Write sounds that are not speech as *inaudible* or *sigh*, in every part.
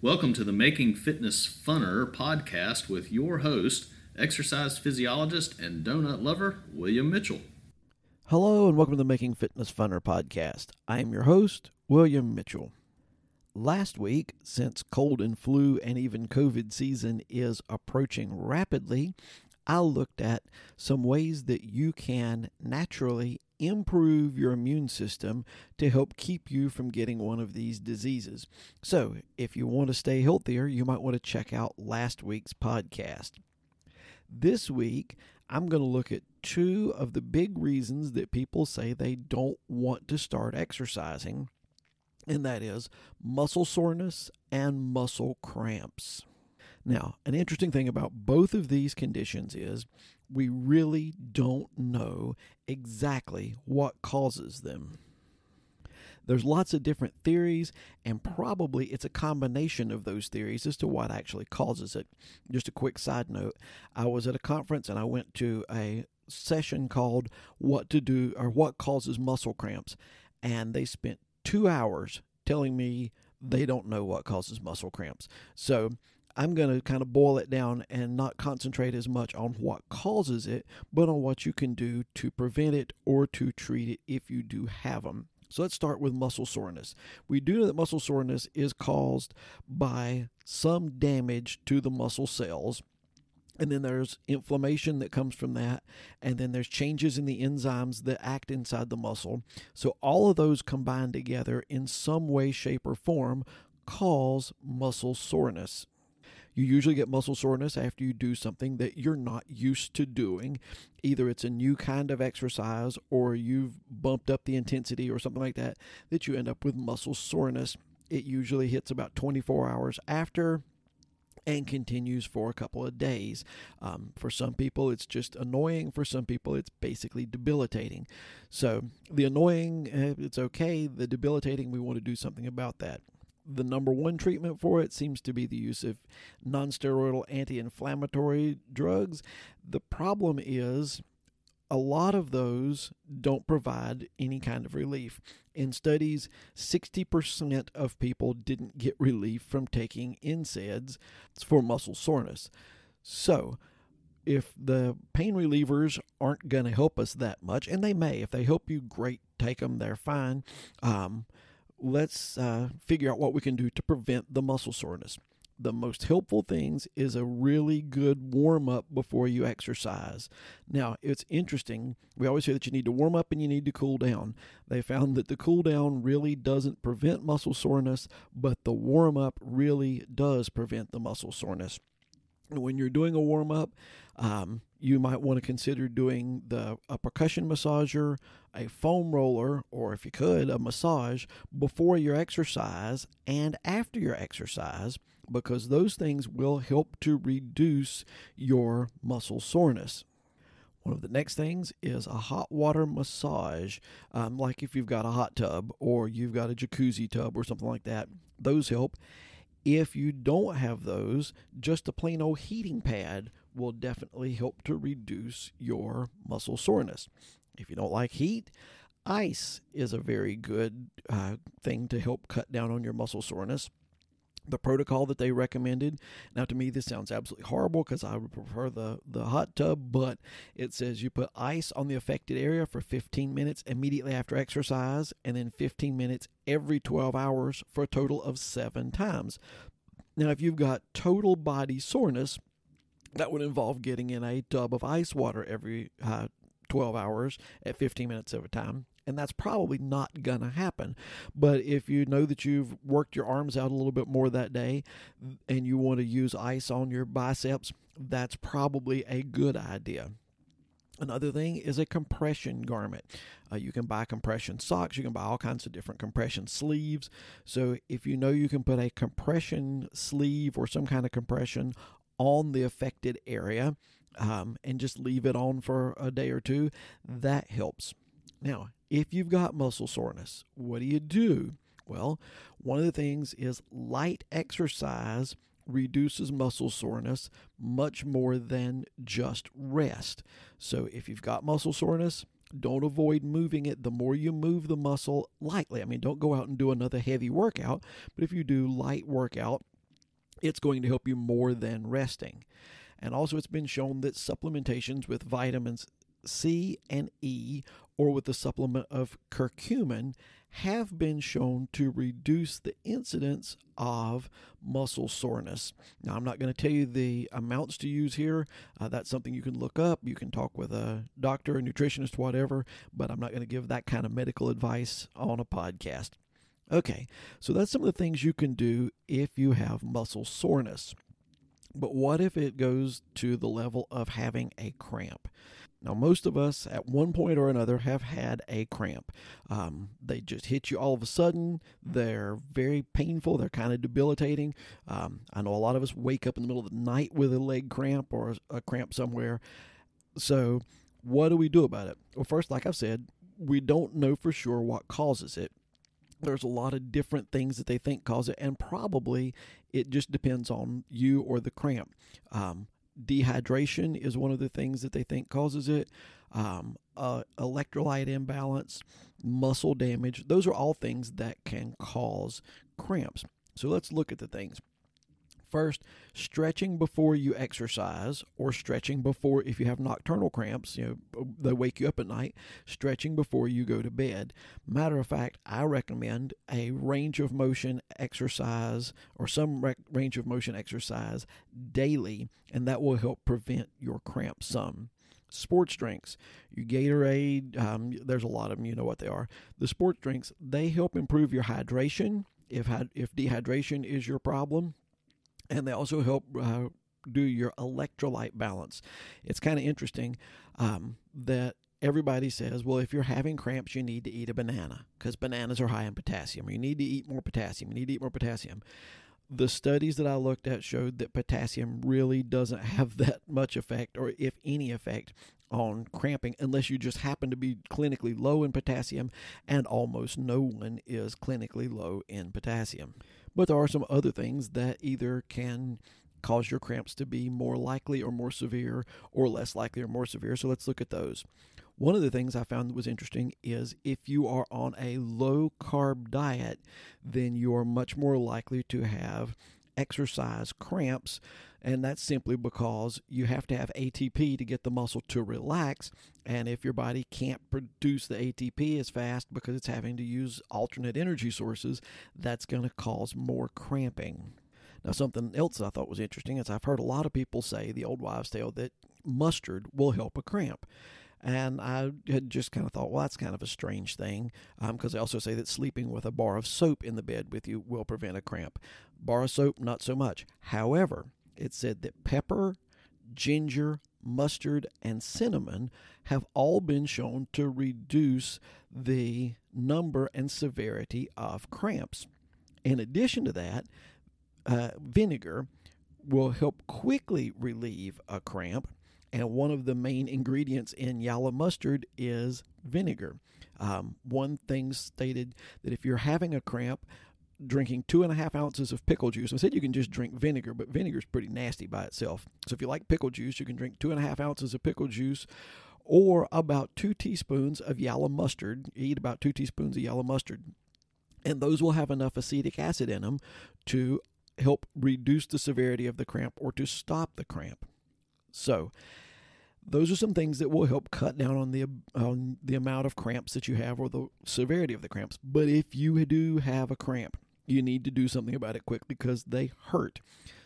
Welcome to the Making Fitness Funner podcast with your host, exercise physiologist and donut lover, William Mitchell. Hello, and welcome to the Making Fitness Funner podcast. I am your host, William Mitchell. Last week, since cold and flu and even COVID season is approaching rapidly, I looked at some ways that you can naturally improve your immune system to help keep you from getting one of these diseases. So, if you want to stay healthier, you might want to check out last week's podcast. This week, I'm going to look at two of the big reasons that people say they don't want to start exercising, and that is muscle soreness and muscle cramps. Now, an interesting thing about both of these conditions is we really don't know exactly what causes them. There's lots of different theories, and probably it's a combination of those theories as to what actually causes it. Just a quick side note I was at a conference and I went to a session called What to Do or What Causes Muscle Cramps, and they spent two hours telling me they don't know what causes muscle cramps. So I'm going to kind of boil it down and not concentrate as much on what causes it, but on what you can do to prevent it or to treat it if you do have them. So let's start with muscle soreness. We do know that muscle soreness is caused by some damage to the muscle cells. And then there's inflammation that comes from that. And then there's changes in the enzymes that act inside the muscle. So all of those combined together in some way, shape, or form cause muscle soreness. You usually get muscle soreness after you do something that you're not used to doing. Either it's a new kind of exercise or you've bumped up the intensity or something like that, that you end up with muscle soreness. It usually hits about 24 hours after and continues for a couple of days. Um, for some people, it's just annoying. For some people, it's basically debilitating. So, the annoying, uh, it's okay. The debilitating, we want to do something about that the number one treatment for it seems to be the use of nonsteroidal anti inflammatory drugs. The problem is a lot of those don't provide any kind of relief. In studies, 60% of people didn't get relief from taking NSAIDs for muscle soreness. So, if the pain relievers aren't going to help us that much, and they may, if they help you, great, take them, they're fine. Um, let's uh, figure out what we can do to prevent the muscle soreness. The most helpful things is a really good warm up before you exercise. Now, it's interesting. We always say that you need to warm up and you need to cool down. They found that the cool down really doesn't prevent muscle soreness, but the warm up really does prevent the muscle soreness. When you're doing a warm up, um, you might want to consider doing the a percussion massager, a foam roller, or if you could, a massage before your exercise and after your exercise, because those things will help to reduce your muscle soreness. One of the next things is a hot water massage, um, like if you've got a hot tub or you've got a jacuzzi tub or something like that. Those help. If you don't have those, just a plain old heating pad will definitely help to reduce your muscle soreness. If you don't like heat, ice is a very good uh, thing to help cut down on your muscle soreness. The protocol that they recommended. Now, to me, this sounds absolutely horrible because I would prefer the, the hot tub, but it says you put ice on the affected area for 15 minutes immediately after exercise, and then 15 minutes every 12 hours for a total of seven times. Now, if you've got total body soreness, that would involve getting in a tub of ice water every uh, 12 hours at 15 minutes of a time. And that's probably not going to happen. But if you know that you've worked your arms out a little bit more that day and you want to use ice on your biceps, that's probably a good idea. Another thing is a compression garment. Uh, you can buy compression socks. You can buy all kinds of different compression sleeves. So if you know you can put a compression sleeve or some kind of compression on the affected area um, and just leave it on for a day or two, that helps. Now, if you've got muscle soreness, what do you do? Well, one of the things is light exercise reduces muscle soreness much more than just rest. So if you've got muscle soreness, don't avoid moving it. The more you move the muscle lightly, I mean, don't go out and do another heavy workout, but if you do light workout, it's going to help you more than resting. And also, it's been shown that supplementations with vitamins C and E or with the supplement of curcumin have been shown to reduce the incidence of muscle soreness. Now, I'm not going to tell you the amounts to use here. Uh, that's something you can look up. You can talk with a doctor, a nutritionist, whatever, but I'm not going to give that kind of medical advice on a podcast. Okay, so that's some of the things you can do if you have muscle soreness. But what if it goes to the level of having a cramp? Now, most of us at one point or another have had a cramp. Um, they just hit you all of a sudden. They're very painful. They're kind of debilitating. Um, I know a lot of us wake up in the middle of the night with a leg cramp or a cramp somewhere. So, what do we do about it? Well, first, like I've said, we don't know for sure what causes it there's a lot of different things that they think cause it, and probably it just depends on you or the cramp. Um, dehydration is one of the things that they think causes it. Um, uh, electrolyte imbalance, muscle damage, those are all things that can cause cramps. So let's look at the things. First, stretching before you exercise or stretching before, if you have nocturnal cramps, you know, they wake you up at night, stretching before you go to bed. Matter of fact, I recommend a range of motion exercise or some rec- range of motion exercise daily, and that will help prevent your cramps some. Sports drinks your gatorade um, there's a lot of them you know what they are. The sports drinks they help improve your hydration. If if dehydration is your problem and they also help uh, do your electrolyte balance. It's kind of interesting um, that everybody says, well, if you're having cramps, you need to eat a banana because bananas are high in potassium. You need to eat more potassium. You need to eat more potassium. The studies that I looked at showed that potassium really doesn't *laughs* have that much effect, or if any effect, on cramping unless you just happen to be clinically low in potassium, and almost no one is clinically low in potassium. But there are some other things that either can cause your cramps to be more likely or more severe, or less likely or more severe. So let's look at those. One of the things I found that was interesting is if you are on a low carb diet, then you are much more likely to have exercise cramps. And that's simply because you have to have ATP to get the muscle to relax. And if your body can't produce the ATP as fast because it's having to use alternate energy sources, that's going to cause more cramping. Now, something else I thought was interesting is I've heard a lot of people say the old wives' tale that mustard will help a cramp. And I had just kind of thought, well, that's kind of a strange thing because um, they also say that sleeping with a bar of soap in the bed with you will prevent a cramp. Bar of soap, not so much. However, it said that pepper, ginger, mustard, and cinnamon have all been shown to reduce the number and severity of cramps. In addition to that, uh, vinegar will help quickly relieve a cramp and one of the main ingredients in yellow mustard is vinegar. Um, one thing stated that if you're having a cramp, drinking two and a half ounces of pickle juice. I said you can just drink vinegar, but vinegar is pretty nasty by itself. So if you like pickle juice, you can drink two and a half ounces of pickle juice or about two teaspoons of yellow mustard. eat about two teaspoons of yellow mustard. And those will have enough acetic acid in them to help reduce the severity of the cramp or to stop the cramp. So, those are some things that will help cut down on the on the amount of cramps that you have or the severity of the cramps. But if you do have a cramp, you need to do something about it quickly because they hurt.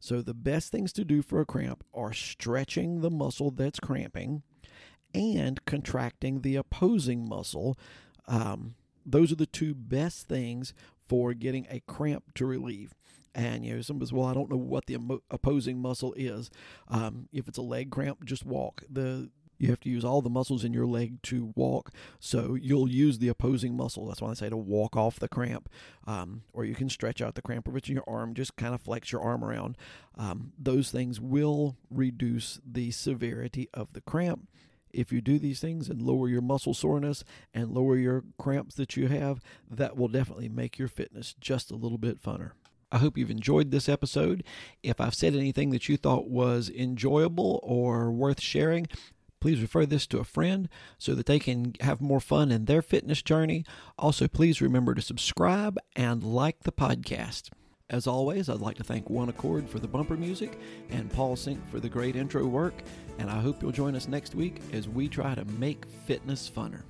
So the best things to do for a cramp are stretching the muscle that's cramping and contracting the opposing muscle. Um, those are the two best things for getting a cramp to relieve. And you know, some says, well, I don't know what the opposing muscle is. Um, if it's a leg cramp, just walk. The you have to use all the muscles in your leg to walk, so you'll use the opposing muscle. That's why I say to walk off the cramp, um, or you can stretch out the cramp. Or in your arm, just kind of flex your arm around. Um, those things will reduce the severity of the cramp. If you do these things and lower your muscle soreness and lower your cramps that you have, that will definitely make your fitness just a little bit funner. I hope you've enjoyed this episode. If I've said anything that you thought was enjoyable or worth sharing, please refer this to a friend so that they can have more fun in their fitness journey. Also, please remember to subscribe and like the podcast. As always, I'd like to thank One Accord for the bumper music and Paul Sink for the great intro work, and I hope you'll join us next week as we try to make fitness funner.